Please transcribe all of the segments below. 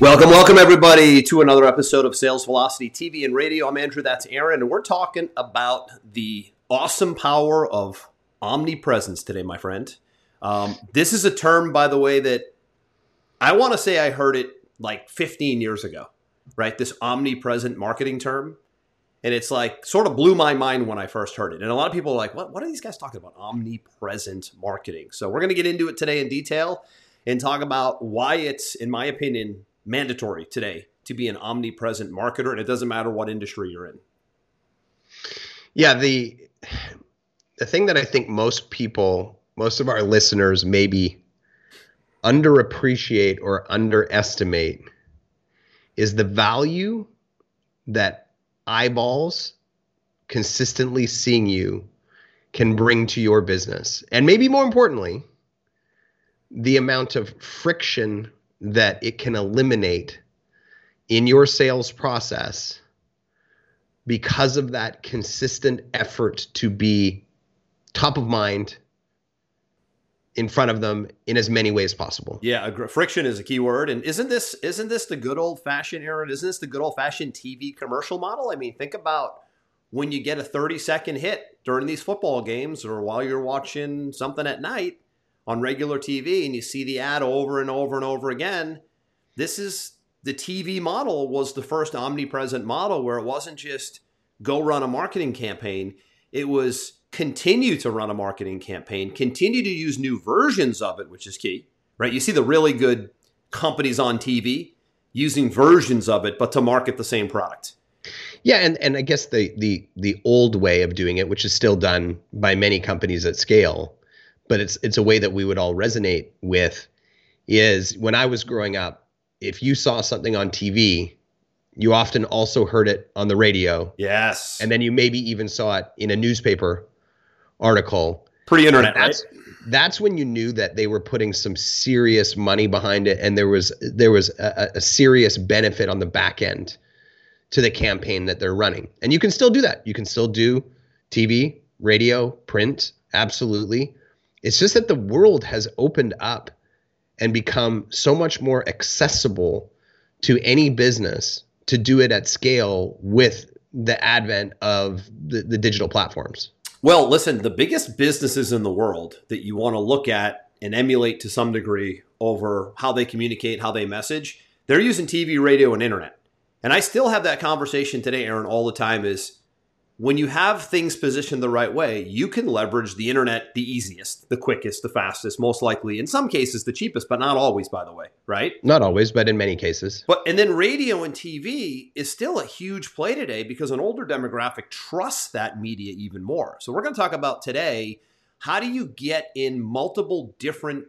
Welcome, welcome everybody to another episode of Sales Velocity TV and Radio. I'm Andrew, that's Aaron, and we're talking about the awesome power of omnipresence today, my friend. Um, this is a term, by the way, that I want to say I heard it like 15 years ago, right? This omnipresent marketing term. And it's like sort of blew my mind when I first heard it. And a lot of people are like, what, what are these guys talking about? Omnipresent marketing. So we're going to get into it today in detail and talk about why it's, in my opinion, mandatory today to be an omnipresent marketer, and it doesn't matter what industry you're in. Yeah, the the thing that I think most people, most of our listeners maybe underappreciate or underestimate is the value that eyeballs consistently seeing you can bring to your business. And maybe more importantly, the amount of friction that it can eliminate in your sales process because of that consistent effort to be top of mind in front of them in as many ways possible. Yeah, friction is a key word. And isn't this isn't this the good old fashioned era? Isn't this the good old fashioned TV commercial model? I mean, think about when you get a 30 second hit during these football games or while you're watching something at night on regular TV and you see the ad over and over and over again, this is the TV model was the first omnipresent model where it wasn't just go run a marketing campaign, it was continue to run a marketing campaign, continue to use new versions of it, which is key, right? You see the really good companies on TV using versions of it, but to market the same product. Yeah, and, and I guess the the the old way of doing it, which is still done by many companies at scale, but it's it's a way that we would all resonate with is when I was growing up, if you saw something on TV, you often also heard it on the radio. Yes. And then you maybe even saw it in a newspaper article. Pre-internet, that's, right? That's when you knew that they were putting some serious money behind it, and there was there was a, a serious benefit on the back end to the campaign that they're running. And you can still do that. You can still do TV, radio, print, absolutely. It's just that the world has opened up and become so much more accessible to any business to do it at scale with the advent of the, the digital platforms. Well, listen, the biggest businesses in the world that you want to look at and emulate to some degree over how they communicate, how they message, they're using TV, radio, and internet. And I still have that conversation today, Aaron, all the time is when you have things positioned the right way, you can leverage the internet the easiest, the quickest, the fastest, most likely, in some cases, the cheapest, but not always, by the way, right? Not always, but in many cases. But and then radio and TV is still a huge play today because an older demographic trusts that media even more. So we're going to talk about today how do you get in multiple different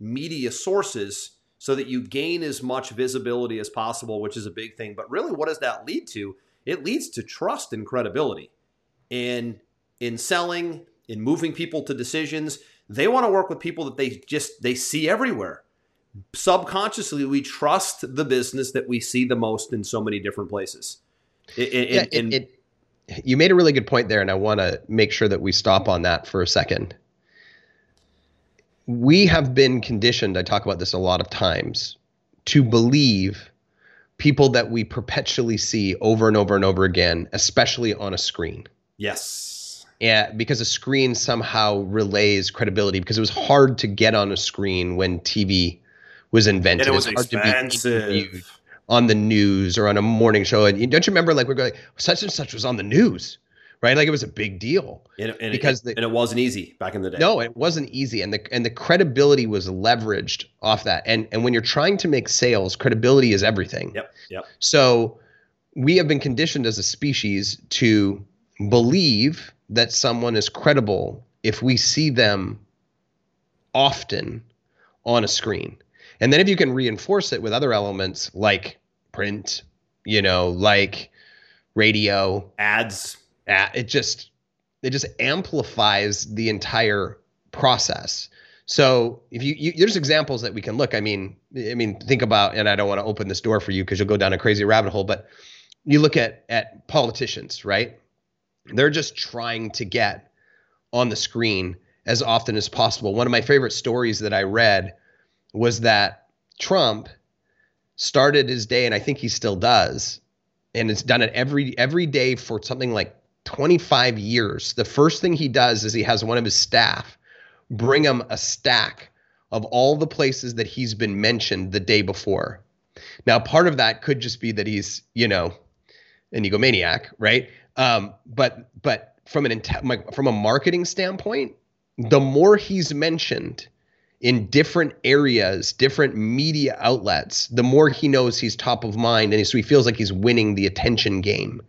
media sources so that you gain as much visibility as possible, which is a big thing. But really, what does that lead to? It leads to trust and credibility in in selling, in moving people to decisions. They want to work with people that they just they see everywhere. Subconsciously, we trust the business that we see the most in so many different places. In, yeah, in, it, it, you made a really good point there, and I want to make sure that we stop on that for a second. We have been conditioned, I talk about this a lot of times, to believe people that we perpetually see over and over and over again, especially on a screen. Yes. Yeah, because a screen somehow relays credibility because it was hard to get on a screen when TV was invented. And it was expensive. on the news or on a morning show. And don't you remember, like, we're going, such and such was on the news, right? Like, it was a big deal. And, and because it, the, and it wasn't easy back in the day. No, it wasn't easy. And the, and the credibility was leveraged off that. And, and when you're trying to make sales, credibility is everything. Yep. Yep. So we have been conditioned as a species to believe that someone is credible if we see them often on a screen. And then if you can reinforce it with other elements like print, you know, like radio, ads. It just it just amplifies the entire process. So if you, you, there's examples that we can look. I mean, I mean, think about, and I don't want to open this door for you because you'll go down a crazy rabbit hole. But you look at at politicians, right? They're just trying to get on the screen as often as possible. One of my favorite stories that I read was that Trump started his day, and I think he still does, and it's done it every every day for something like 25 years. The first thing he does is he has one of his staff bring him a stack of all the places that he's been mentioned the day before. Now, part of that could just be that he's, you know, an egomaniac, right? Um, but but from an from a marketing standpoint, the more he's mentioned in different areas, different media outlets, the more he knows he's top of mind, and so he feels like he's winning the attention game,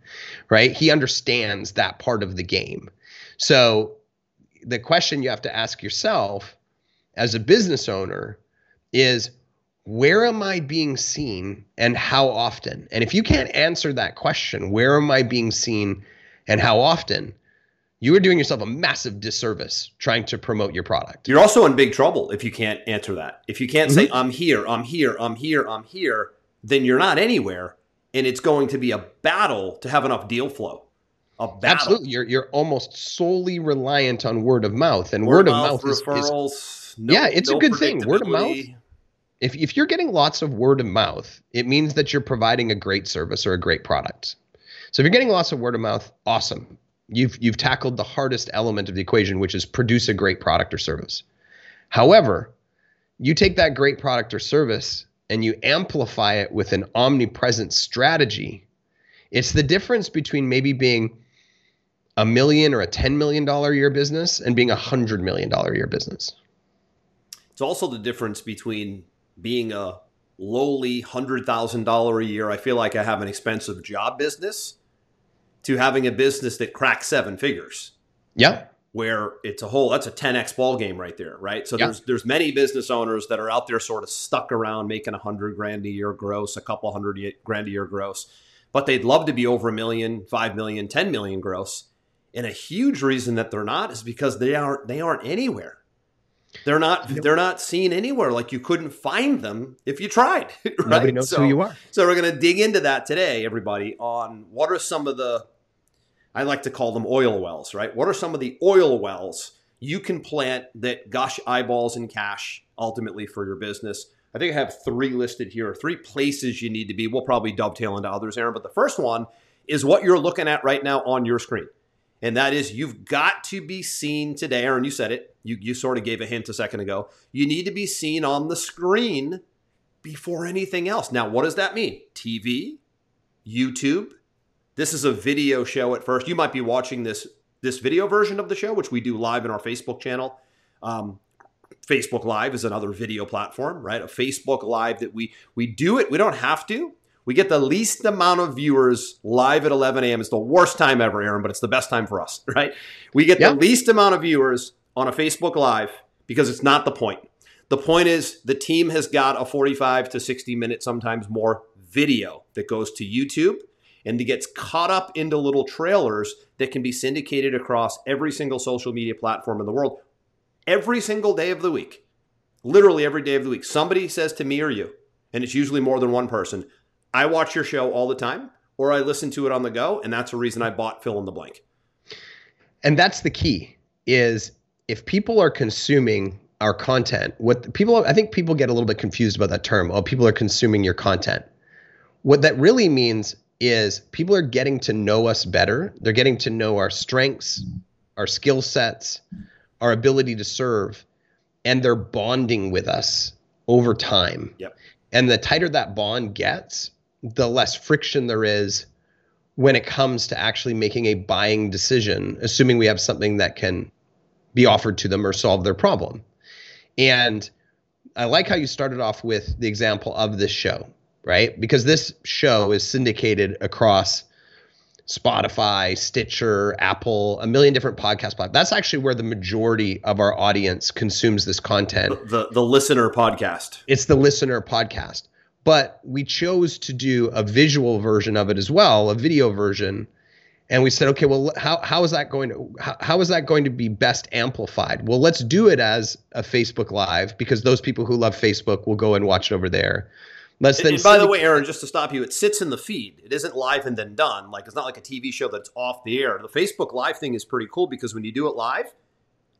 right? He understands that part of the game. So the question you have to ask yourself as a business owner is where am I being seen and how often? And if you can't answer that question, where am I being seen and how often? You are doing yourself a massive disservice trying to promote your product. You're also in big trouble if you can't answer that. If you can't mm-hmm. say, I'm here, I'm here, I'm here, I'm here, then you're not anywhere. And it's going to be a battle to have enough deal flow a battle. Absolutely, you're you're almost solely reliant on word of mouth, and word, word of mouth, mouth referrals. Is, no, yeah, it's no a good thing. Word of mouth. If if you're getting lots of word of mouth, it means that you're providing a great service or a great product. So if you're getting lots of word of mouth, awesome. You've you've tackled the hardest element of the equation, which is produce a great product or service. However, you take that great product or service and you amplify it with an omnipresent strategy. It's the difference between maybe being a million or a $10 million a year business and being a $100 million a year business. It's also the difference between being a lowly $100,000 a year, I feel like I have an expensive job business, to having a business that cracks seven figures. Yeah. Where it's a whole that's a 10x ball game right there, right? So yeah. there's there's many business owners that are out there sort of stuck around making a hundred grand a year gross, a couple hundred grand a year gross, but they'd love to be over a million, five million, ten million gross and a huge reason that they're not is because they aren't they aren't anywhere. They're not they're not seen anywhere. Like you couldn't find them if you tried. Right? Nobody knows so, who you are. So we're gonna dig into that today, everybody, on what are some of the I like to call them oil wells, right? What are some of the oil wells you can plant that gush eyeballs and cash ultimately for your business? I think I have three listed here, three places you need to be. We'll probably dovetail into others, Aaron. But the first one is what you're looking at right now on your screen and that is you've got to be seen today. Aaron, you said it. You, you sort of gave a hint a second ago. You need to be seen on the screen before anything else. Now, what does that mean? TV, YouTube. This is a video show at first. You might be watching this this video version of the show, which we do live in our Facebook channel. Um, Facebook Live is another video platform, right? A Facebook Live that we we do it. We don't have to. We get the least amount of viewers live at 11 a.m. It's the worst time ever, Aaron, but it's the best time for us, right? We get the least amount of viewers on a Facebook Live because it's not the point. The point is the team has got a 45 to 60 minute, sometimes more video that goes to YouTube and it gets caught up into little trailers that can be syndicated across every single social media platform in the world every single day of the week. Literally every day of the week. Somebody says to me or you, and it's usually more than one person, I watch your show all the time, or I listen to it on the go, and that's the reason I bought fill in the blank. And that's the key is if people are consuming our content, what people I think people get a little bit confused about that term. Oh, people are consuming your content. What that really means is people are getting to know us better. They're getting to know our strengths, our skill sets, our ability to serve, and they're bonding with us over time. Yep. And the tighter that bond gets, the less friction there is when it comes to actually making a buying decision, assuming we have something that can be offered to them or solve their problem. And I like how you started off with the example of this show, right? Because this show is syndicated across Spotify, Stitcher, Apple, a million different podcast platforms. That's actually where the majority of our audience consumes this content. The, the, the listener podcast. It's the listener podcast. but we chose to do a visual version of it as well, a video version. And we said, okay, well, how, how is that going to how, how is that going to be best amplified? Well, let's do it as a Facebook Live because those people who love Facebook will go and watch it over there. Let's and. And by the way, Aaron, just to stop you, it sits in the feed. It isn't live and then done. Like it's not like a TV show that's off the air. The Facebook Live thing is pretty cool because when you do it live,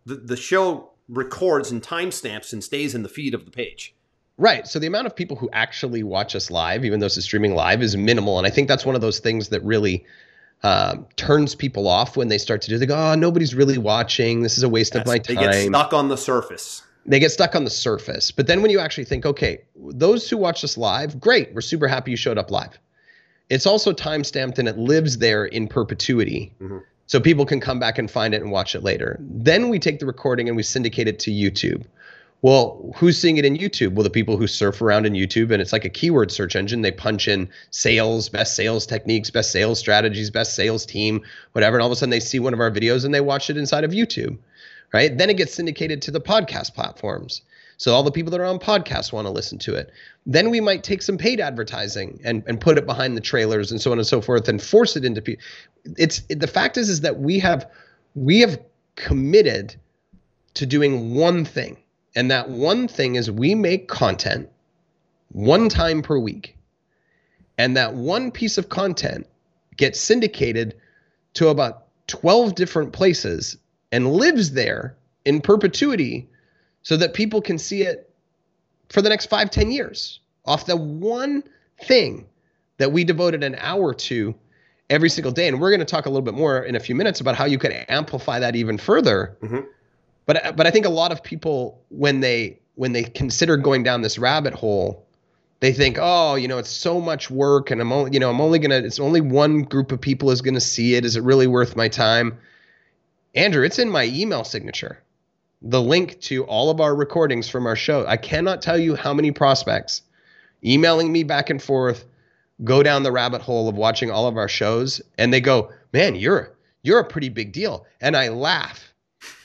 the the show records and timestamps and stays in the feed of the page. Right. So the amount of people who actually watch us live, even though it's streaming live, is minimal. And I think that's one of those things that really um, turns people off when they start to do. They go, "Oh, nobody's really watching. This is a waste that's, of my time." They get stuck on the surface. They get stuck on the surface. But then when you actually think, okay, those who watch us live, great. We're super happy you showed up live. It's also time stamped and it lives there in perpetuity. Mm-hmm. So people can come back and find it and watch it later. Then we take the recording and we syndicate it to YouTube. Well, who's seeing it in YouTube? Well, the people who surf around in YouTube and it's like a keyword search engine. They punch in sales, best sales techniques, best sales strategies, best sales team, whatever. And all of a sudden they see one of our videos and they watch it inside of YouTube, right? Then it gets syndicated to the podcast platforms. So all the people that are on podcasts want to listen to it. Then we might take some paid advertising and, and put it behind the trailers and so on and so forth and force it into people. It's it, the fact is is that we have we have committed to doing one thing and that one thing is we make content one time per week. And that one piece of content gets syndicated to about 12 different places and lives there in perpetuity so that people can see it for the next five, ten years off the one thing that we devoted an hour to every single day. And we're going to talk a little bit more in a few minutes about how you can amplify that even further. Mm-hmm. But but I think a lot of people when they when they consider going down this rabbit hole, they think, oh, you know, it's so much work, and I'm only, you know, I'm only gonna, it's only one group of people is gonna see it. Is it really worth my time? Andrew, it's in my email signature. The link to all of our recordings from our show. I cannot tell you how many prospects emailing me back and forth go down the rabbit hole of watching all of our shows, and they go, man, you're you're a pretty big deal, and I laugh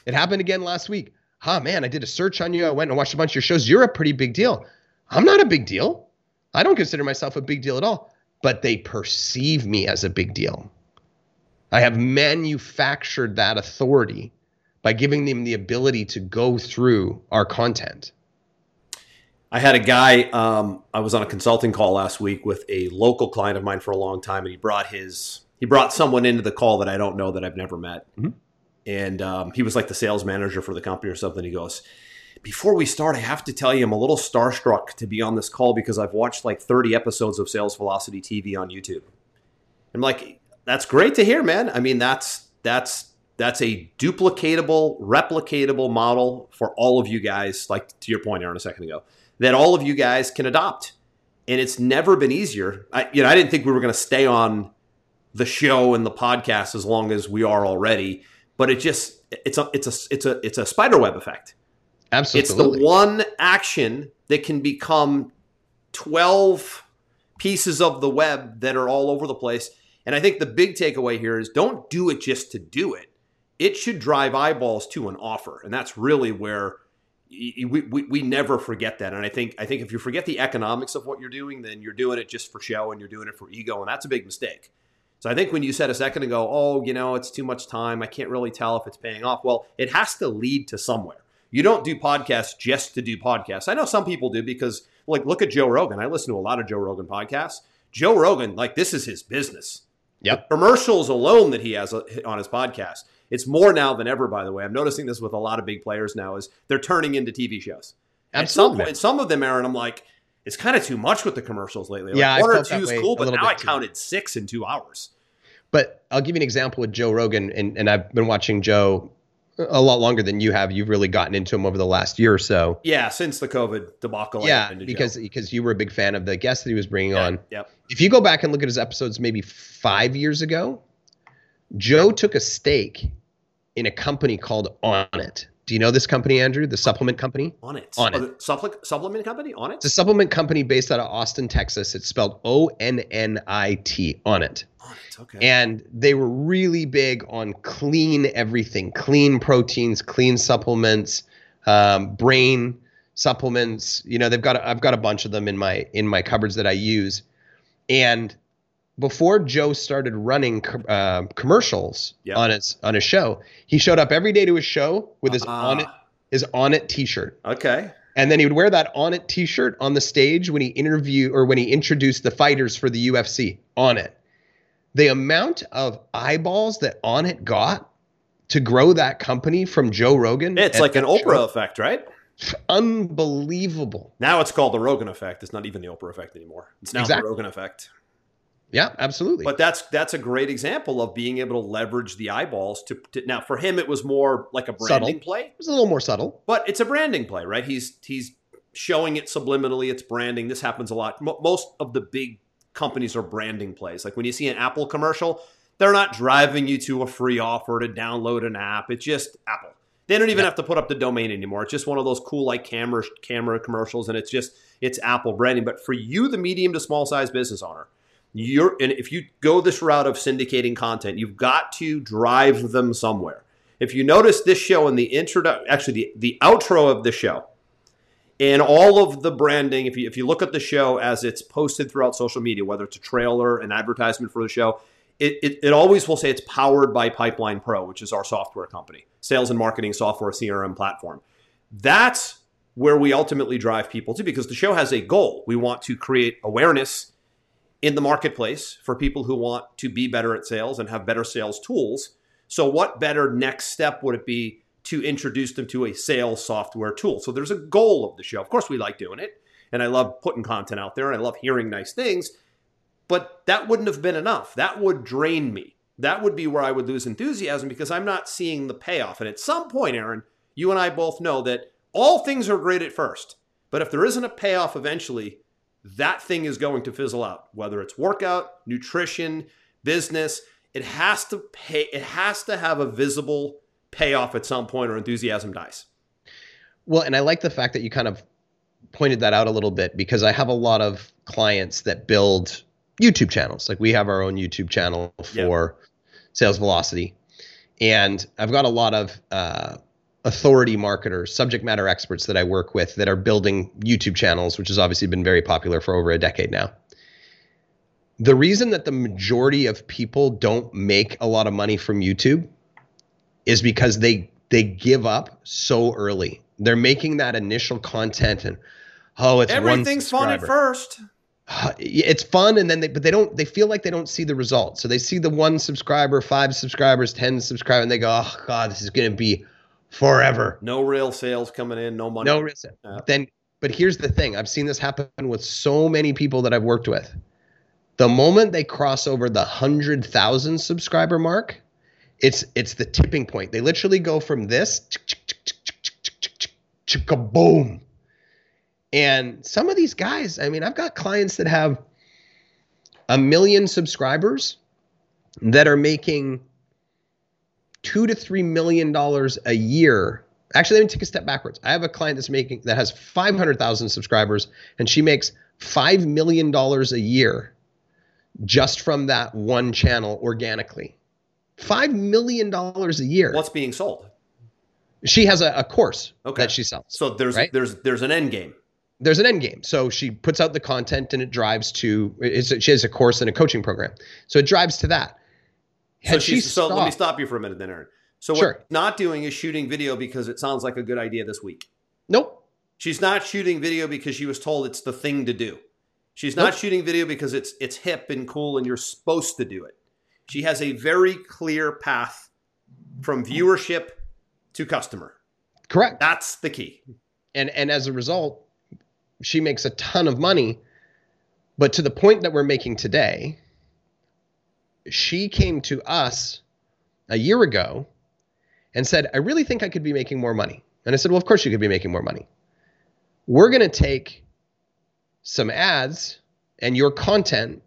it happened again last week. Huh, man, I did a search on you. I went and watched a bunch of your shows. You're a pretty big deal. I'm not a big deal. I don't consider myself a big deal at all, but they perceive me as a big deal. I have manufactured that authority by giving them the ability to go through our content. I had a guy, um, I was on a consulting call last week with a local client of mine for a long time, and he brought his, he brought someone into the call that I don't know that I've never met. Mm-hmm and um, he was like the sales manager for the company or something. He goes, "Before we start, I have to tell you, I'm a little starstruck to be on this call because I've watched like 30 episodes of Sales Velocity TV on YouTube." I'm like, "That's great to hear, man. I mean, that's that's that's a duplicatable, replicatable model for all of you guys. Like to your point, Aaron, a second ago, that all of you guys can adopt." And it's never been easier. I, you know, I didn't think we were going to stay on the show and the podcast as long as we are already but it just it's a it's a it's a it's a spider web effect. Absolutely. It's the one action that can become 12 pieces of the web that are all over the place. And I think the big takeaway here is don't do it just to do it. It should drive eyeballs to an offer. And that's really where we, we, we never forget that. And I think I think if you forget the economics of what you're doing, then you're doing it just for show and you're doing it for ego. And that's a big mistake. So I think when you said a second ago, oh, you know, it's too much time. I can't really tell if it's paying off. Well, it has to lead to somewhere. You don't do podcasts just to do podcasts. I know some people do because, like, look at Joe Rogan. I listen to a lot of Joe Rogan podcasts. Joe Rogan, like, this is his business. Yep. The commercials alone that he has uh, on his podcast. It's more now than ever, by the way. I'm noticing this with a lot of big players now is they're turning into TV shows. Absolutely. And some, some of them, Aaron, I'm like, it's kind of too much with the commercials lately. Like yeah, one or two is cool, but now I counted six in two hours. But I'll give you an example with Joe Rogan, and, and I've been watching Joe a lot longer than you have. You've really gotten into him over the last year or so. Yeah, since the COVID debacle. Yeah, because Joe. because you were a big fan of the guests that he was bringing yeah, on. Yep. If you go back and look at his episodes, maybe five years ago, Joe took a stake in a company called Onnit. Do you know this company, Andrew? The supplement company? Onnit. On oh, it. Supplement, supplement company? Onnit? It's a supplement company based out of Austin, Texas. It's spelled O N N I T. Onnit. Onnit. Okay. And they were really big on clean everything, clean proteins, clean supplements, um, brain supplements. You know, they've got I've got a bunch of them in my in my cupboards that I use. And before Joe started running uh, commercials yep. on his on his show, he showed up every day to his show with his uh, Onnit his Onnit T-shirt. Okay. And then he would wear that Onnit T-shirt on the stage when he interviewed or when he introduced the fighters for the UFC. on it. The amount of eyeballs that Onnit got to grow that company from Joe Rogan. It's like an Oprah show, effect, right? Unbelievable. Now it's called the Rogan effect. It's not even the Oprah effect anymore. It's now exactly. the Rogan effect. Yeah, absolutely. But that's that's a great example of being able to leverage the eyeballs to, to now for him it was more like a branding subtle. play. It was a little more subtle. But it's a branding play, right? He's he's showing it subliminally, it's branding. This happens a lot. most of the big companies are branding plays. Like when you see an Apple commercial, they're not driving you to a free offer to download an app. It's just Apple. They don't even yeah. have to put up the domain anymore. It's just one of those cool like camera camera commercials, and it's just it's Apple branding. But for you, the medium to small size business owner, you're and if you go this route of syndicating content, you've got to drive them somewhere. If you notice this show in the intro, actually the, the outro of the show, and all of the branding, if you if you look at the show as it's posted throughout social media, whether it's a trailer, an advertisement for the show, it, it, it always will say it's powered by PipelinePRO, which is our software company, sales and marketing software CRM platform. That's where we ultimately drive people to because the show has a goal. We want to create awareness in the marketplace for people who want to be better at sales and have better sales tools. So, what better next step would it be to introduce them to a sales software tool? So, there's a goal of the show. Of course, we like doing it, and I love putting content out there, and I love hearing nice things, but that wouldn't have been enough. That would drain me. That would be where I would lose enthusiasm because I'm not seeing the payoff. And at some point, Aaron, you and I both know that all things are great at first, but if there isn't a payoff eventually, that thing is going to fizzle out. Whether it's workout, nutrition, business, it has to pay it has to have a visible payoff at some point or enthusiasm dies. Well, and I like the fact that you kind of pointed that out a little bit because I have a lot of clients that build YouTube channels. Like we have our own YouTube channel for. Sales Velocity. And I've got a lot of uh, authority marketers, subject matter experts that I work with that are building YouTube channels, which has obviously been very popular for over a decade now. The reason that the majority of people don't make a lot of money from YouTube is because they they give up so early. They're making that initial content and oh, it's everything's fun at first. It's fun, and then they but they don't. They feel like they don't see the results. So they see the one subscriber, five subscribers, ten subscribers, and they go, "Oh God, this is going to be forever. No real sales coming in, no money. No real sales. Yeah. Then, but here's the thing: I've seen this happen with so many people that I've worked with. The moment they cross over the hundred thousand subscriber mark, it's it's the tipping point. They literally go from this boom. And some of these guys, I mean, I've got clients that have a million subscribers that are making two to three million dollars a year. Actually, let me take a step backwards. I have a client that's making that has 500,000 subscribers, and she makes five million dollars a year just from that one channel organically. Five million dollars a year. What's being sold? She has a, a course okay. that she sells. So there's right? there's there's an end game there's an end game. So she puts out the content and it drives to she has a course and a coaching program. So it drives to that. So, so let me stop you for a minute then, Aaron. So sure. what not doing is shooting video because it sounds like a good idea this week. Nope. She's not shooting video because she was told it's the thing to do. She's not nope. shooting video because it's it's hip and cool and you're supposed to do it. She has a very clear path from viewership to customer. Correct. That's the key. And and as a result, she makes a ton of money. But to the point that we're making today, she came to us a year ago and said, I really think I could be making more money. And I said, Well, of course you could be making more money. We're going to take some ads and your content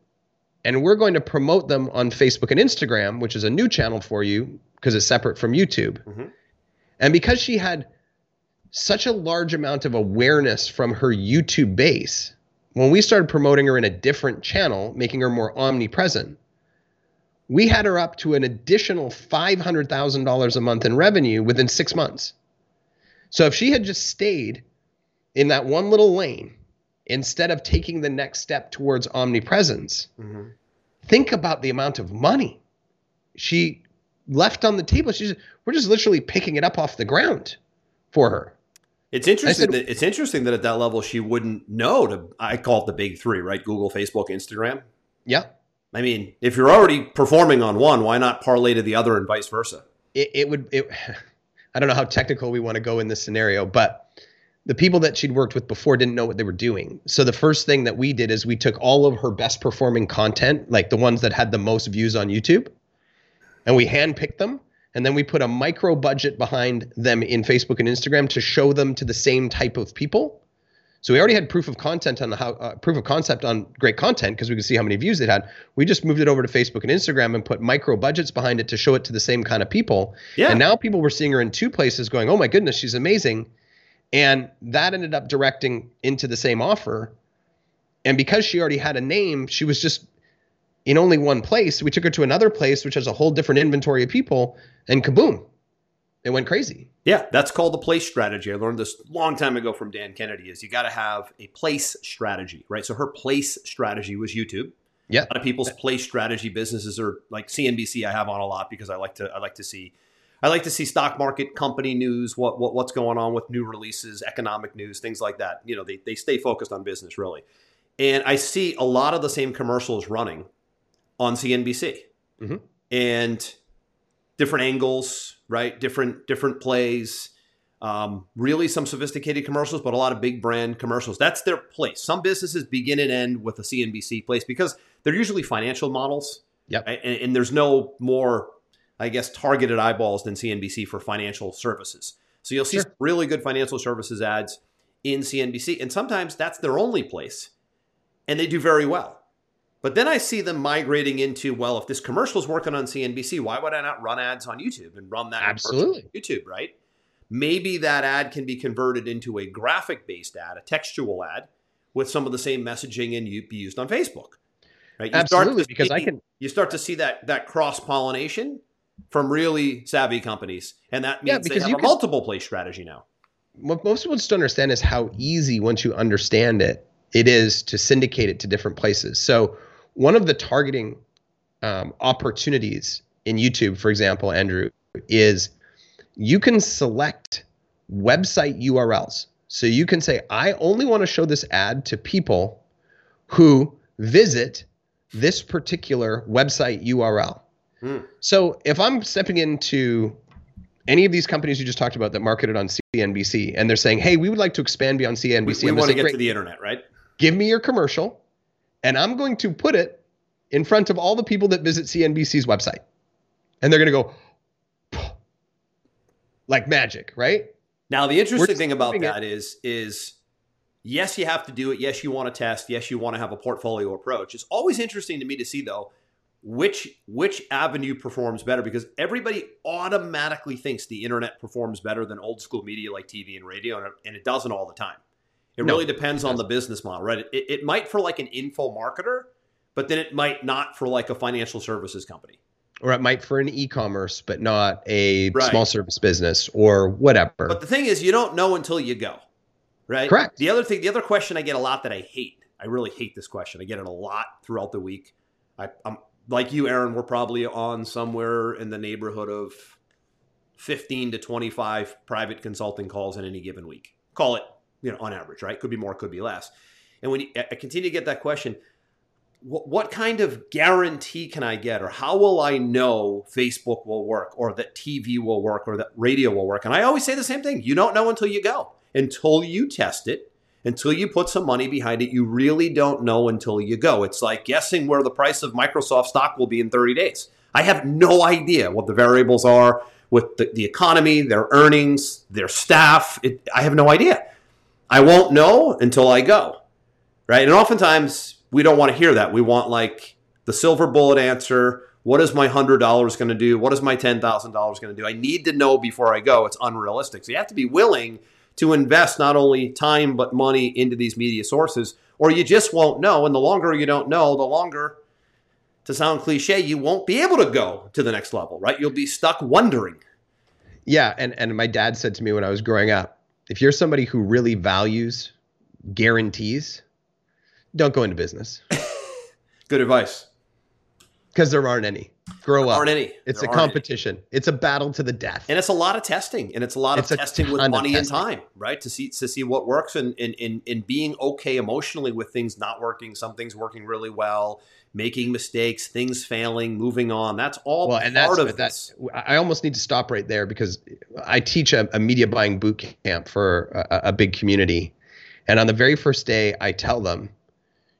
and we're going to promote them on Facebook and Instagram, which is a new channel for you because it's separate from YouTube. Mm-hmm. And because she had such a large amount of awareness from her YouTube base, when we started promoting her in a different channel, making her more omnipresent, we had her up to an additional $500,000 a month in revenue within six months. So if she had just stayed in that one little lane instead of taking the next step towards omnipresence, mm-hmm. think about the amount of money she left on the table. She's we're just literally picking it up off the ground for her. It's interesting. Said, that, it's interesting that at that level she wouldn't know to. I call it the big three, right? Google, Facebook, Instagram. Yeah. I mean, if you're already performing on one, why not parlay to the other and vice versa? It, it would. It, I don't know how technical we want to go in this scenario, but the people that she'd worked with before didn't know what they were doing. So the first thing that we did is we took all of her best performing content, like the ones that had the most views on YouTube, and we handpicked them. And then we put a micro budget behind them in Facebook and Instagram to show them to the same type of people. So we already had proof of content on the how uh, proof of concept on great content because we could see how many views it had. We just moved it over to Facebook and Instagram and put micro budgets behind it to show it to the same kind of people. Yeah. And now people were seeing her in two places, going, "Oh my goodness, she's amazing." And that ended up directing into the same offer. And because she already had a name, she was just in only one place. We took her to another place, which has a whole different inventory of people, and kaboom, it went crazy. Yeah, that's called the place strategy. I learned this long time ago from Dan Kennedy. Is you got to have a place strategy, right? So her place strategy was YouTube. Yeah, a lot of people's place strategy businesses are like CNBC. I have on a lot because I like to I like to see I like to see stock market company news, what, what what's going on with new releases, economic news, things like that. You know, they, they stay focused on business really. And I see a lot of the same commercials running on CNBC. Mm-hmm. And different angles, right? Different different plays. Um, really some sophisticated commercials, but a lot of big brand commercials. That's their place. Some businesses begin and end with a CNBC place because they're usually financial models. Yep. And, and, there's no more I guess, targeted eyeballs than CNBC for financial services. So you'll see sure. really good financial services ads in CNBC, and sometimes that's their only place, and they do very well. But then I see them migrating into, well, if this commercial is working on CNBC, why would I not run ads on YouTube and run that absolutely YouTube, right? Maybe that ad can be converted into a graphic-based ad, a textual ad, with some of the same messaging and be used on Facebook. Right? You absolutely, because I can. You start to see that that cross pollination from really savvy companies, and that means yeah, they have a can, multiple place strategy now. What most people just don't understand is how easy, once you understand it, it is to syndicate it to different places. So one of the targeting um, opportunities in YouTube, for example, Andrew, is you can select website URLs. So you can say, I only want to show this ad to people who visit this particular website URL. Hmm. So if I'm stepping into any of these companies you just talked about that marketed on CNBC and they're saying, hey, we would like to expand beyond CNBC. We, we want to get to the internet, right? Give me your commercial and I'm going to put it in front of all the people that visit CNBC's website. And they're going to go like magic, right? Now, the interesting thing about that it. is, is yes, you have to do it. Yes, you want to test. Yes, you want to have a portfolio approach. It's always interesting to me to see, though, which which avenue performs better because everybody automatically thinks the internet performs better than old school media like TV and radio, and it, and it doesn't all the time. It no, really depends on the business model, right? It, it might for like an info marketer, but then it might not for like a financial services company. Or it might for an e-commerce, but not a right. small service business or whatever. But the thing is, you don't know until you go, right? Correct. The other thing, the other question I get a lot that I hate, I really hate this question. I get it a lot throughout the week. I, I'm like you, Aaron, we're probably on somewhere in the neighborhood of 15 to 25 private consulting calls in any given week. Call it, you know, on average, right? Could be more, could be less. And when you, I continue to get that question, what, what kind of guarantee can I get, or how will I know Facebook will work, or that TV will work, or that radio will work? And I always say the same thing: you don't know until you go, until you test it, until you put some money behind it, you really don't know until you go. It's like guessing where the price of Microsoft stock will be in 30 days. I have no idea what the variables are with the, the economy, their earnings, their staff. It, I have no idea. I won't know until I go. Right. And oftentimes we don't want to hear that. We want like the silver bullet answer. What is my $100 going to do? What is my $10,000 going to do? I need to know before I go. It's unrealistic. So you have to be willing to invest not only time but money into these media sources, or you just won't know. And the longer you don't know, the longer, to sound cliche, you won't be able to go to the next level, right? You'll be stuck wondering. Yeah, and and my dad said to me when I was growing up, if you're somebody who really values guarantees, don't go into business Good advice. because there aren't any. Grow up. Aren't any. It's There a aren't any. competition. It's a battle to the death. And it's a lot of testing, and it's a lot It's of a testing with money and time, right? To see to see what works, and and, and and being okay emotionally with things not working, some things working really well, making mistakes, things failing, moving on. That's all well, and that's part of that's. this. I almost need to stop right there because I teach a, a media buying boot camp for a, a big community, and on the very first day, I tell them,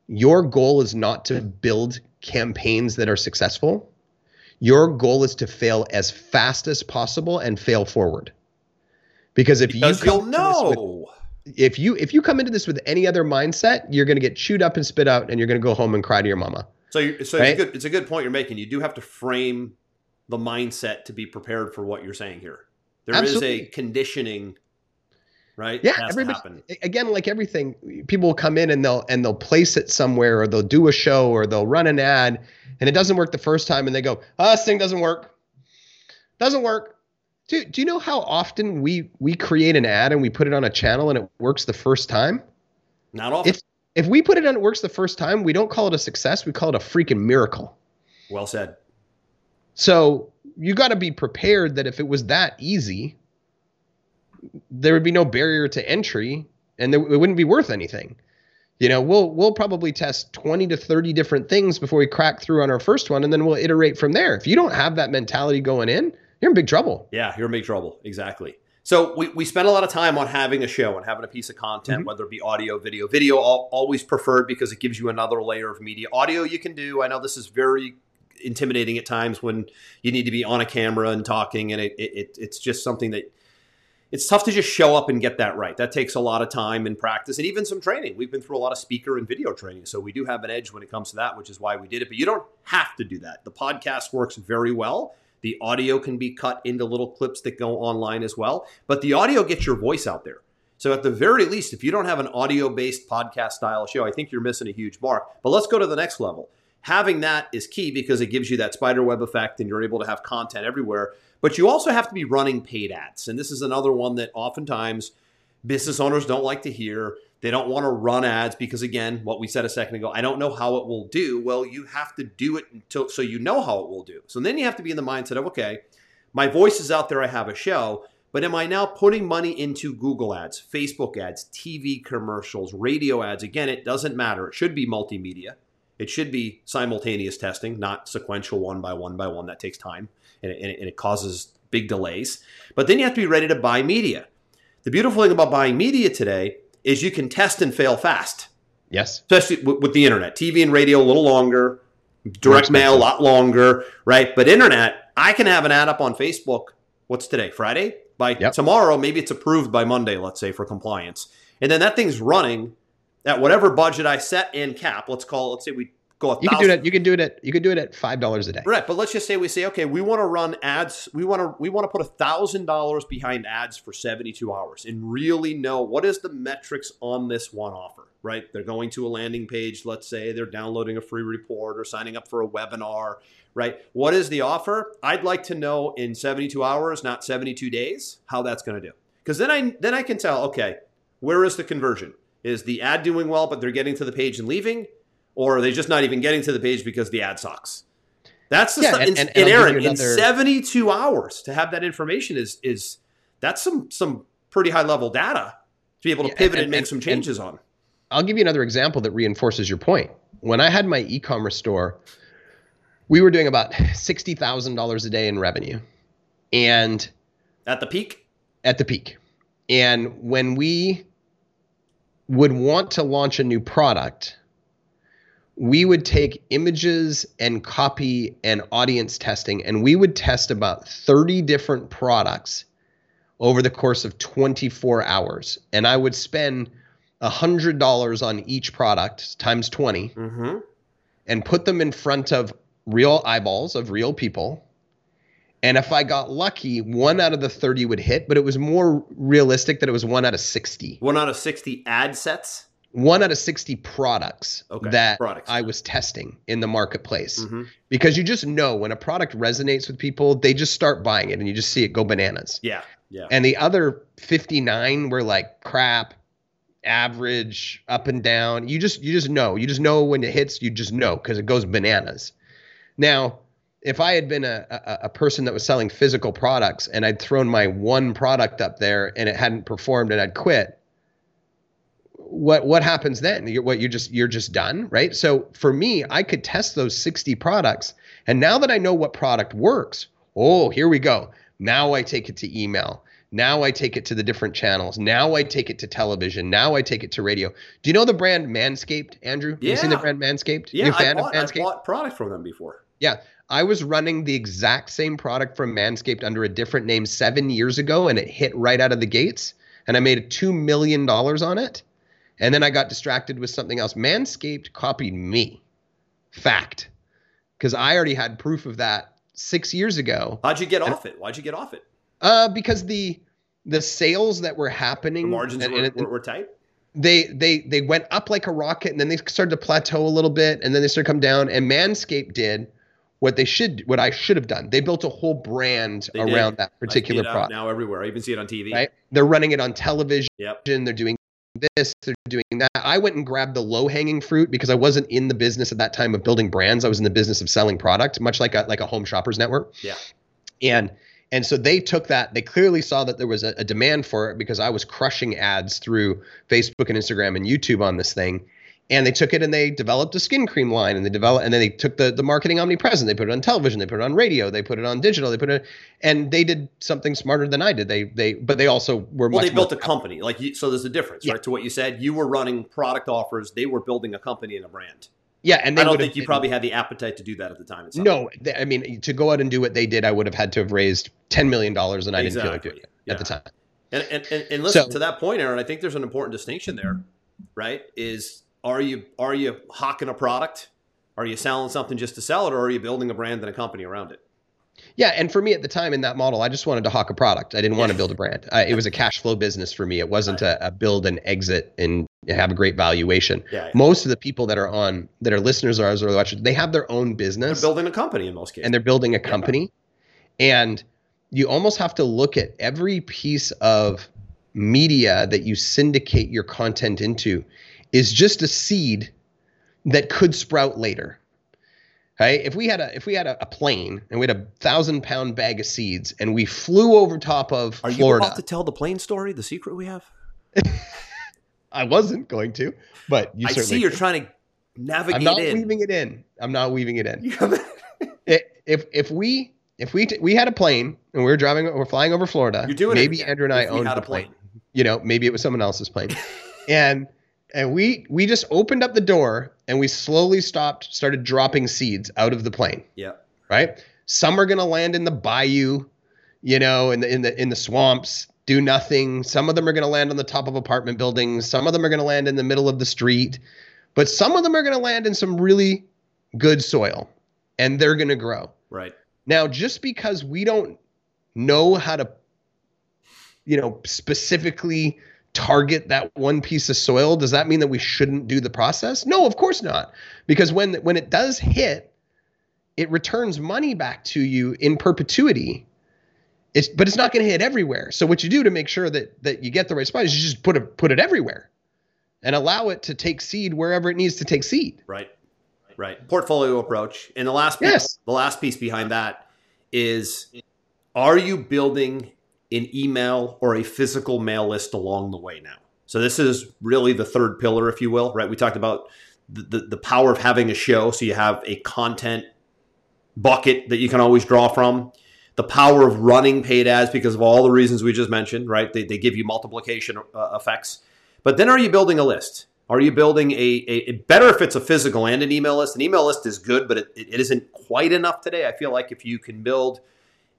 your goal is not to build campaigns that are successful. Your goal is to fail as fast as possible and fail forward. Because if Because you you'll into with- if you if you come into this with any other mindset, you're going to get chewed up and spit out, and you're going to go home and cry to your mama. So, you, so Right? it's, a good, it's a good point you're making. You do have to frame the mindset to be prepared for what you're saying here. There is a conditioning, right? Yeah, everybody. Again, like everything, people will come in and they'll and they'll place it somewhere, or they'll do a show, or they'll run an ad, and it doesn't work the first time, and they go, "Oh, this thing doesn't work. Doesn't work." Do, do you know how often we we create an ad and we put it on a channel and it works the first time? Not often. If if we put it on, it works the first time. We don't call it a success. We call it a freaking miracle. well said. So you got to be prepared that if it was that easy, there would be no barrier to entry, and there, it wouldn't be worth anything. You know, we'll we'll probably test twenty to thirty different things before we crack through on our first one, and then we'll iterate from there. If you don't have that mentality going in, you're in big trouble. Yeah, you're in big trouble. Exactly. So we, we spend a lot of time on having a show and having a piece of content, Mhm. whether it be audio, video. Video al- always preferred because it gives you another layer of media. Audio you can do. I know this is very intimidating at times when you need to be on a camera and talking, and it, it, it it's just something that it's tough to just show up and get that right. That takes a lot of time and practice and even some training. We've been through a lot of speaker and video training, so we do have an edge when it comes to that, which is why we did it. But you don't have to do that. The podcast works very well. The audio can be cut into little clips that go online as well, but the audio gets your voice out there. So at the very least, if you don't have an audio-based podcast style show, I think you're missing a huge mark. But let's go to the next level. Having that is key because it gives you that spider web effect and you're able to have content everywhere. But you also have to be running paid ads. And this is another one that oftentimes business owners don't like to hear. They don't want to run ads because, again, what we said a second ago, I don't know how it will do. Well, you have to do it until so you know how it will do. So then you have to be in the mindset of, okay, my voice is out there, I have a show, but am I now putting money into Google ads, Facebook ads, TV commercials, radio ads? Again, it doesn't matter. It should be multimedia. It should be simultaneous testing, not sequential one by one by one. That takes time and it, and it, and it causes big delays. But then you have to be ready to buy media. The beautiful thing about buying media today is you can test and fail fast, Yes. especially with, with the internet. TV and radio a little longer, direct mail a lot longer, right? But internet, I can have an ad up on Facebook. What's today? Friday? By Yep. tomorrow, maybe it's approved by Monday, let's say, for compliance. And then that thing's running at whatever budget I set and cap. Let's call it, let's say we go a You can do it. You can do it at you can do it at five dollars a day. Right, but let's just say we say, okay, we want to run ads. We want to we want to put a thousand dollars behind ads for seventy two hours and really know what is the metrics on this one offer. Right, they're going to a landing page. Let's say they're downloading a free report or signing up for a webinar. Right, what is the offer? I'd like to know in seventy two hours, not seventy two days, how that's going to do. Because then I then I can tell, okay, where is the conversion? Is the ad doing well, but they're getting to the page and leaving? Or are they just not even getting to the page because the ad sucks? That's the Yeah, stuff. and- And, and- and, and I'll give Aaron, you in 72 hours to have that information is is that's some some pretty high level data to be able to Yeah, pivot and, and- make some changes on. I'll give you another example that reinforces your point. When I had my e-commerce store, we were doing about sixty thousand dollars a day in revenue, and At the peak, at the peak. And when we would want to launch a new product, we would take images and copy and audience testing, and we would test about 30 different products over the course of 24 hours. And I would spend $100 on each product times 20 mm-hmm. and put them in front of real eyeballs of real people. And if I got lucky, one out of the 30 would hit, but it was more realistic that it was one out of 60. one out of 60 ad sets. One out of 60 products Okay, that products. I was testing in the marketplace. Mhm. Because you just know when a product resonates with people, they just start buying it and you just see it go bananas. Yeah, Yeah. And the other 59 were like crap, average, up and down. You just you just know. You just know when it hits, you just know because it goes bananas. Now, if I had been a, a, a person that was selling physical products and I'd thrown my one product up there and it hadn't performed and I'd quit, what what happens then? You're, what you just you're just done, right? So for me, I could test those 60 products, and now that I know what product works, oh, here we go. Now I take it to email. Now I take it to the different channels. Now I take it to television. Now I take it to radio. Do you know the brand Manscaped, Andrew? Yeah. You seen the brand Manscaped? Yeah, you a I fan bought, of I Manscaped? bought product from them before. Yeah. I was running the exact same product from Manscaped under a different name seven years ago, and it hit right out of the gates. And I made $2 million on it. And then I got distracted with something else. Manscaped copied me. Fact. Because I already had proof of that six years ago. How'd you get off it? Why'd you get off it? Uh, because the the sales that were happening The margins and- were, and- were, were tight. they they they went up like a rocket and then they started to plateau a little bit and then they started to come down and manscaped did what they should what i should have done they built a whole brand They did. around that particular product now everywhere. I even see it on TV. right they're running it on television Yep. they're doing this they're doing that i went and grabbed the low hanging fruit because i wasn't in the business at that time of building brands. I was in the business of selling product much like a like a home shoppers network. Yeah. and and so they took that they clearly saw that there was a, a demand for it because i was crushing ads through facebook and instagram and youtube on this thing and they took it and they developed a skin cream line and they developed and then they took the the marketing omnipresent they put it on television they put it on radio they put it on digital they put it and they did something smarter than i did they they but they also were Well, they built a company. Like you, so, there's a difference, Yeah. right? To what you said, you were running product offers. They were building a company and a brand. yeah and they I don't think you been- probably had the appetite to do that at the time. no they, i mean to go out and do what they did i would have had to have raised 10 million dollars and i didn't feel like doing it Yeah. at the time And and, and, and listen So- to that point, Aaron. I think there's an important distinction there, right? Is are you are you hawking a product? Are you selling something just to sell it, or are you building a brand and a company around it? Yeah, and for me at the time in that model, I just wanted to hawk a product. I didn't want to build a brand. Uh, it was a cash flow business for me. It wasn't a, a build and exit and have a great valuation. Yeah, yeah. Most of the people that are on that are listeners or watchers, they have their own business. They're building a company in most cases. and they're building a company. And you almost have to look at every piece of media that you syndicate your content into is just a seed that could sprout later. Right? If we had a if we had a, a plane and we had a thousand pound bag of seeds and we flew over top of Are you about to tell the plane story, the secret we have? I wasn't going to, but you I see you're could. trying to navigate I'm not in. weaving it in. I'm not weaving it in. You have- I- if if we if we t- we had a plane and we were driving we're flying over Florida, You're doing maybe. Andrew and I owned the a plane. plane. You know, maybe it was someone else's plane, and and we we just opened up the door and we slowly stopped, started dropping seeds out of the plane. yeah. Right, some are gonna land in the bayou, you know, in the in the in the swamps, do nothing. Some of them are gonna land on the top of apartment buildings. Some of them are gonna land in the middle of the street, but some of them are gonna land in some really good soil, and they're gonna grow. Right. Now, just because we don't know how to, you know, specifically target that one piece of soil, does that mean that we shouldn't do the process? No, of course not. Because when when it does hit, it returns money back to you in perpetuity. It's but it's not going to hit everywhere. So what you do to make sure that that you get the right spot is you just put it put it everywhere, and allow it to take seed wherever it needs to take seed. Right. Right. Portfolio approach. And the last piece, Yes. the last piece behind that is are you building an email or a physical mail list along the way now? So this is really the third pillar, if you will, right? We talked about the, the, the power of having a show. So you have a content bucket that you can always draw from. The power of running paid ads because of all the reasons we just mentioned, right? They, they give you multiplication uh, effects. But then are you building a list? Are you building a, a, a better if it's a physical and an email list? An email list is good, but it, it isn't quite enough today. I feel like if you can build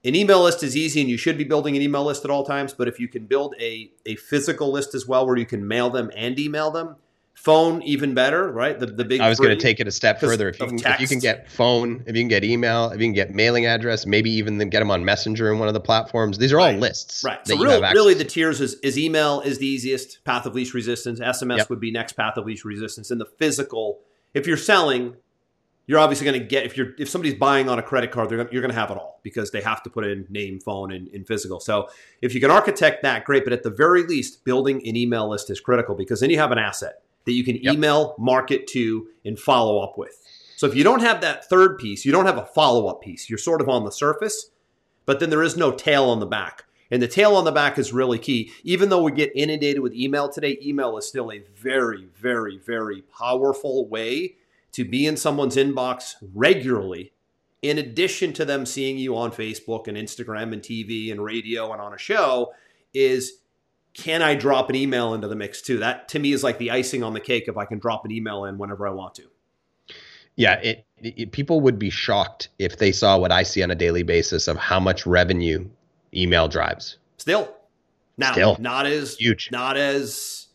an email list is easy and you should be building an email list at all times, but if you can build a, a physical list as well where you can mail them and email them, phone even better, right? The, the big I was going to take it a step further. If you, can, if you can get phone, if you can get email, if you can get mailing address, maybe even then get them on Messenger in one of the platforms. These are all lists. Right. So you really, have access really the tiers is, is email is the easiest path of least resistance. SMS Yep. would be next path of least resistance. And the physical, if you're selling, you're obviously going to get if you're if somebody's buying on a credit card, gonna, you're going to have it all because they have to put in name, phone, and, and, physical. So if you can architect that, great. But at the very least, building an email list is critical because then you have an asset that you can yep. email, market to, and follow up with. So if you don't have that third piece, you don't have a follow up piece. You're sort of on the surface, but then there is no tail on the back. And the tail on the back is really key. Even though we get inundated with email today, email is still a very, very, very powerful way to be in someone's inbox regularly, in addition to them seeing you on Facebook and Instagram and TV and radio and on a show, is can I drop an email into the mix too? That to me is like the icing on the cake if I can drop an email in whenever I want to. Yeah, it, it, people would be shocked if they saw what I see on a daily basis of how much revenue email drives. Still, now Still. not as huge, not as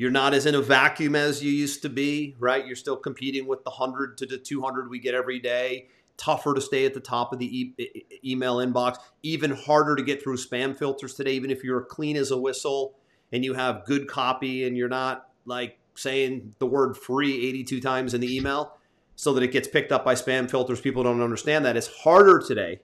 you're not as in a vacuum as you used to be, right? You're still competing with the 100 to the 200 we get every day. Tougher to stay at the top of the e- email inbox. Even harder to get through spam filters today, even if you're clean as a whistle and you have good copy and you're not like saying the word free 82 times in the email so that it gets picked up by spam filters. People don't understand that. It's harder today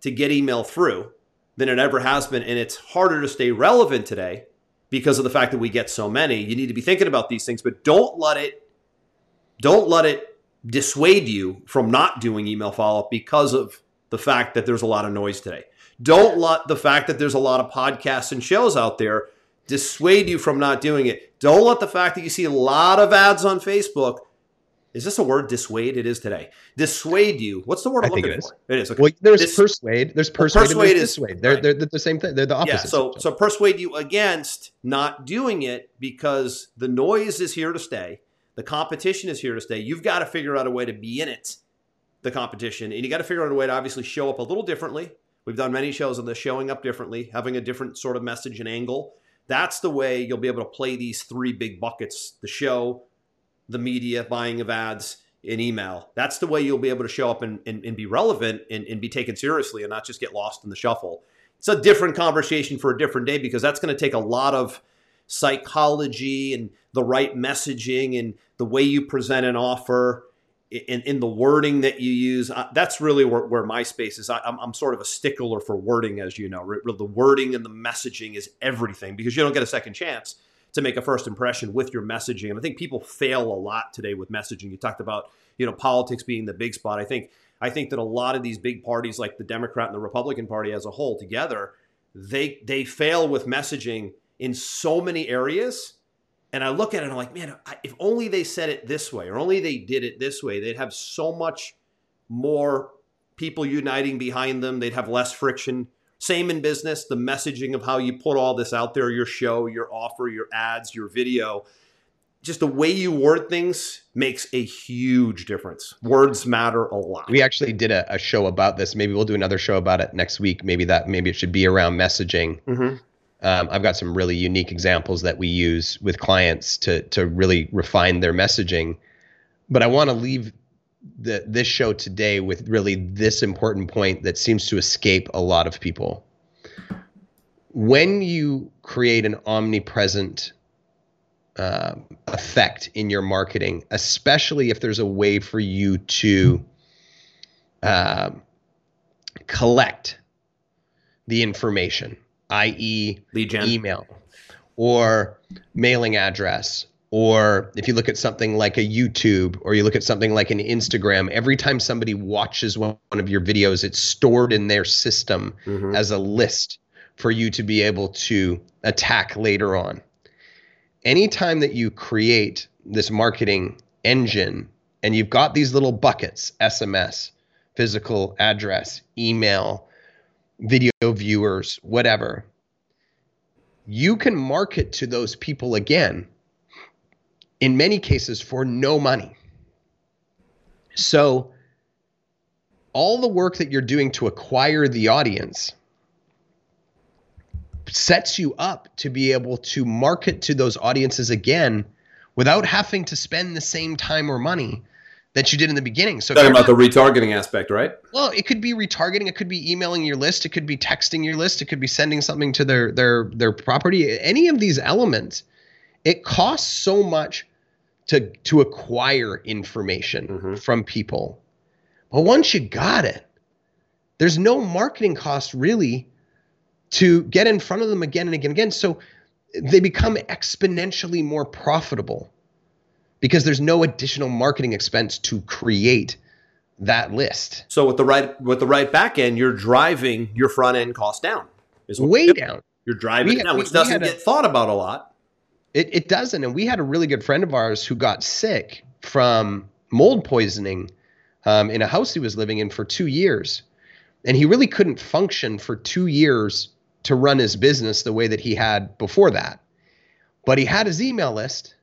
to get email through than it ever has been. And it's harder to stay relevant today because of the fact that we get so many. You need to be thinking about these things, but don't let it don't let it dissuade you from not doing email follow-up because of the fact that there's a lot of noise today. Don't let the fact that there's a lot of podcasts and shows out there dissuade you from not doing it. Don't let the fact that you see a lot of ads on Facebook is this a word? Dissuade. It is today. Dissuade you. What's the word I'm looking it for? It is. Okay. Well, there's Dis- persuade. There's persuade. Well, persuade is dissuade. They're, right. they're, they're the same thing. They're the opposite. Yeah. So so persuade you against not doing it because the noise is here to stay. The competition is here to stay. You've got to figure out a way to be in it, the competition, and you got to figure out a way to obviously show up a little differently. We've done many shows on the showing up differently, having a different sort of message and angle. That's the way you'll be able to play these three big buckets: the show, the media, buying of ads, in email. That's the way you'll be able to show up and, and, and be relevant and, and, be taken seriously and not just get lost in the shuffle. It's a different conversation for a different day because that's going to take a lot of psychology and the right messaging and the way you present an offer in, in the wording that you use. Uh, that's really where, where my space is. I, am I'm sort of a stickler for wording, as you know. The wording and the messaging is everything because you don't get a second chance to make a first impression with your messaging. And I think people fail a lot today with messaging. You talked about, you know, politics being the big spot. I think I think that a lot of these big parties like the Democrat and the Republican Party as a whole together, they they fail with messaging in so many areas. And I look at it and I'm like, man, if only they said it this way or only they did it this way, they'd have so much more people uniting behind them. They'd have less friction. Same in business, the messaging of how you put all this out there, your show, your offer, your ads, your video. Just the way you word things makes a huge difference. Words matter a lot. We actually did a, a show about this. Maybe we'll do another show about it next week. Maybe that maybe it should be around messaging. Mm-hmm. Um, I've got some really unique examples that we use with clients to to really refine their messaging. But I want to leave the, this show today with really this important point that seems to escape a lot of people. When you create an omnipresent uh, effect in your marketing, especially if there's a way for you to uh, collect the information, i.e., email or mailing address or if you look at something like a YouTube or you look at something like an Instagram, every time somebody watches one of your videos, it's stored in their system mm-hmm. as a list for you to be able to attack later on. Anytime that you create this marketing engine and you've got these little buckets SMS, physical address, email, video viewers, whatever you can market to those people again in many cases for no money. So, all the work that you're doing to acquire the audience sets you up to be able to market to those audiences again without having to spend the same time or money that you did in the beginning. So talking about the retargeting aspect, right? Well, it could be retargeting, it could be emailing your list, it could be texting your list, it could be sending something to their their their property. Any of these elements, it costs so much to to acquire information mm-hmm. from people. But once you got it, there's no marketing cost really to get in front of them again and again and again. So they become exponentially more profitable because there's no additional marketing expense to create that list. So with the right with the right back end, you're driving your front end cost down. Is way down. You're driving we, it down, which doesn't we get a, thought about a lot. It, it doesn't. And we had a really good friend of ours who got sick from mold poisoning um, in a house he was living in for two years. And he really couldn't function for two years to run his business the way that he had before that. But he had his email list.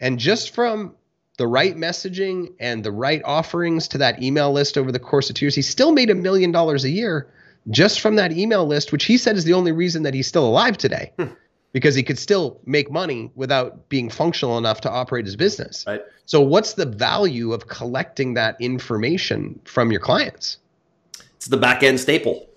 And just from the right messaging and the right offerings to that email list over the course of two years, he still made a million dollars a year just from that email list, which he said is the only reason that he's still alive today. Because he could still make money without being functional enough to operate his business. Right. So, what's the value of collecting that information from your clients? It's the back end staple.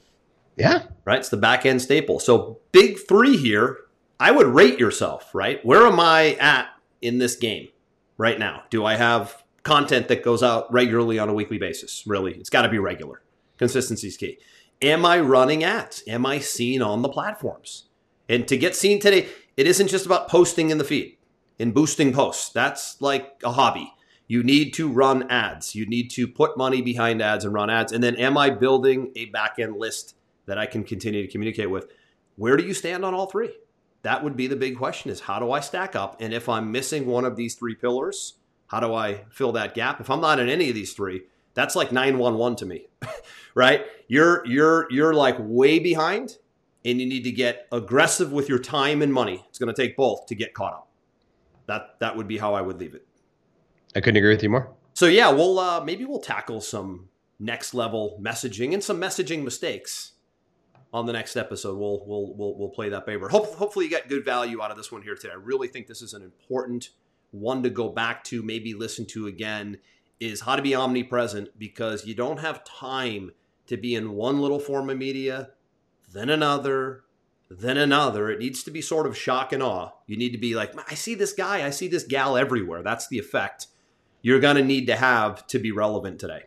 Yeah. Right. It's the back end staple. So, big three here. I would rate yourself, right? Where am I at in this game right now? Do I have content that goes out regularly on a weekly basis? Really, it's got to be regular. Consistency is key. Am I running ads? Am I seen on the platforms? And to get seen today, it isn't just about posting in the feed and boosting posts. That's like a hobby. You need to run ads. You need to put money behind ads and run ads. And then, am I building a back end list that I can continue to communicate with? Where do you stand on all three? That would be the big question: is how do I stack up? And if I'm missing one of these three pillars, how do I fill that gap? If I'm not in any of these three, that's like 911 to me. right? You're you're you're like way behind and you need to get aggressive with your time and money. It's going to take both to get caught up. That that would be how I would leave it. I couldn't agree with you more. So yeah, we'll uh, maybe we'll tackle some next level messaging and some messaging mistakes on the next episode. We'll we'll we'll, we'll play that paper. Hope, hopefully you got good value out of this one here today. I really think this is an important one to go back to, maybe listen to again. Is how to be omnipresent because you don't have time to be in one little form of media, then another, then another. It needs to be sort of shock and awe. You need to be like, I see this guy, I see this gal everywhere. That's the effect you're going to need to have to be relevant today.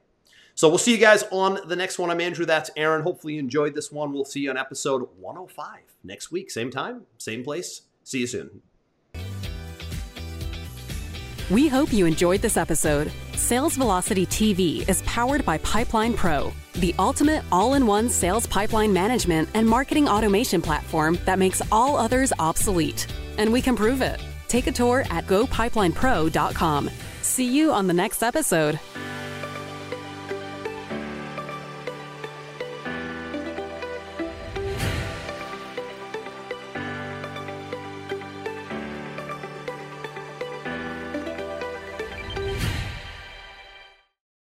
So we'll see you guys on the next one. I'm Andrew. That's Aaron. Hopefully you enjoyed this one. We'll see you on episode 105 next week. Same time, same place. See you soon. We hope you enjoyed this episode. Sales Velocity TV is powered by PipelinePRO, the ultimate all in one sales pipeline management and marketing automation platform that makes all others obsolete. And we can prove it. Take a tour at gopipelinepro.com. See you on the next episode.